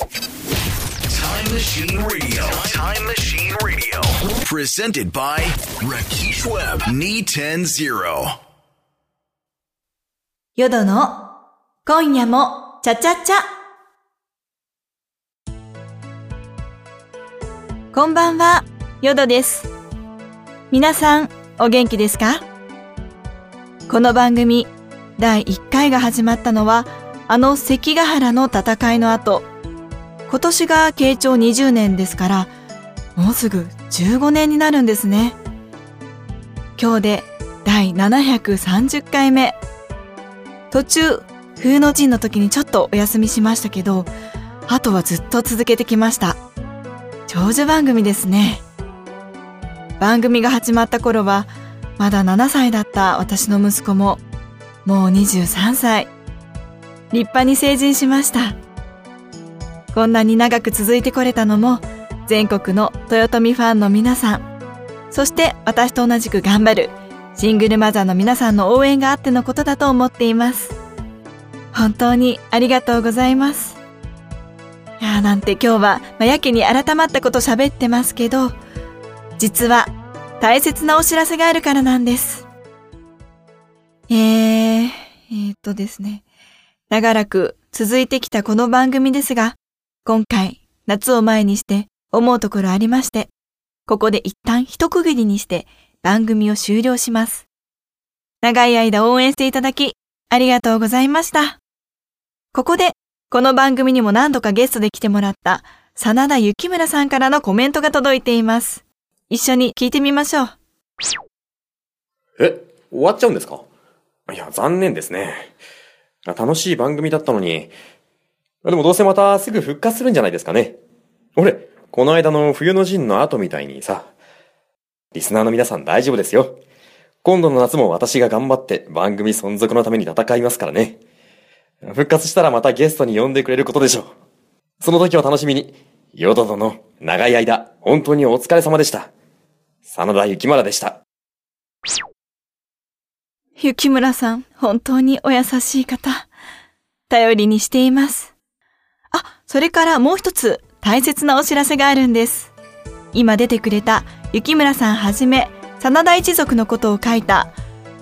Time Machine Radio. Time Machine Radio. Presented by Rakesh Webb. E Knee 100. ヨドの今夜もチャチャチャこんばんは、ヨドです。皆さんお元気ですかこの番組第1回が始まったのはあの関ヶ原の戦いの後、今年が慶長20年ですからもうすぐ15年になるんですね。今日で第730回目。途中、風の陣の時にちょっとお休みしましたけど、あとはずっと続けてきました。長寿番組ですね。番組が始まった頃は、まだ7歳だった私の息子も、もう23歳。立派に成人しました。こんなに長く続いてこれたのも、全国の豊臣ファンの皆さん、そして私と同じく頑張るシングルマザーの皆さんの応援があってのことだと思っています。本当にありがとうございます。いやーなんて今日は、まあ、やけに改まったこと喋ってますけど、実は大切なお知らせがあるからなんです。えー、えー、っとですね。長らく続いてきたこの番組ですが、今回夏を前にして思うところありまして、ここで一旦一区切りにして番組を終了します。長い間応援していただき、ありがとうございました。ここで、この番組にも何度かゲストで来てもらった、真田幸村さんからのコメントが届いています。一緒に聞いてみましょう。え、終わっちゃうんですか？いや、残念ですね。楽しい番組だったのに。でもどうせまたすぐ復活するんじゃないですかね。俺、この間の冬の陣の後みたいにさ、リスナーの皆さん大丈夫ですよ。今度の夏も私が頑張って番組存続のために戦いますからね。復活したらまたゲストに呼んでくれることでしょう。その時を楽しみに、ヨド殿、長い間、本当にお疲れ様でした。真田幸村でした。幸村さん、本当にお優しい方。頼りにしています。それからもう一つ大切なお知らせがあるんです。今出てくれた幸村さんはじめ、真田一族のことを書いた、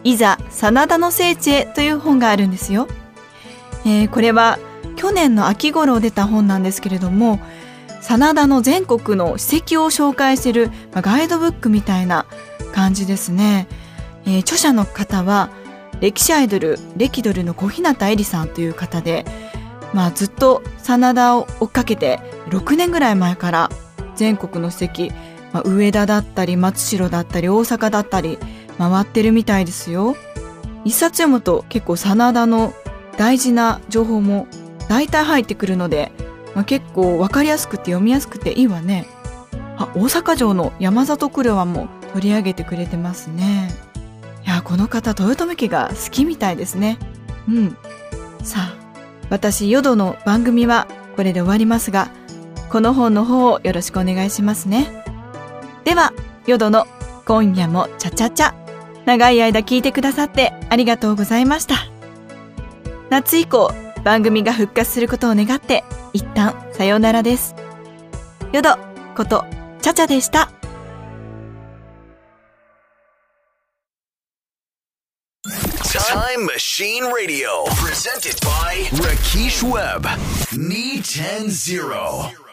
いざ真田の聖地へという本があるんですよ。えーこれは去年の秋頃出た本なんですけれども、真田の全国の史跡を紹介している、まあガイドブックみたいな感じですね。えー著者の方は歴史アイドルレキドルの小日向絵里さんという方で、まあ、ずっと真田を追っかけて6年ぐらい前から全国の史跡、まあ、上田だったり松代だったり大阪だったり回ってるみたいですよ。一冊読むと結構真田の大事な情報も大体入ってくるので、まあ、結構わかりやすくて読みやすくていいわね。あ、大阪城の山里九郎も取り上げてくれてますね。いや、この方、豊臣家が好きみたいですね。うん。さあ、私、ヨドの番組はこれで終わりますが、この本の方をよろしくお願いしますね。では、ヨドの今夜もチャチャチャ。長い間聞いてくださってありがとうございました。夏以降、番組が復活することを願って、一旦さようならです。ヨドこと、チャチャでした。Time Machine Radio. Presented by Keish Webb, Me 10 0.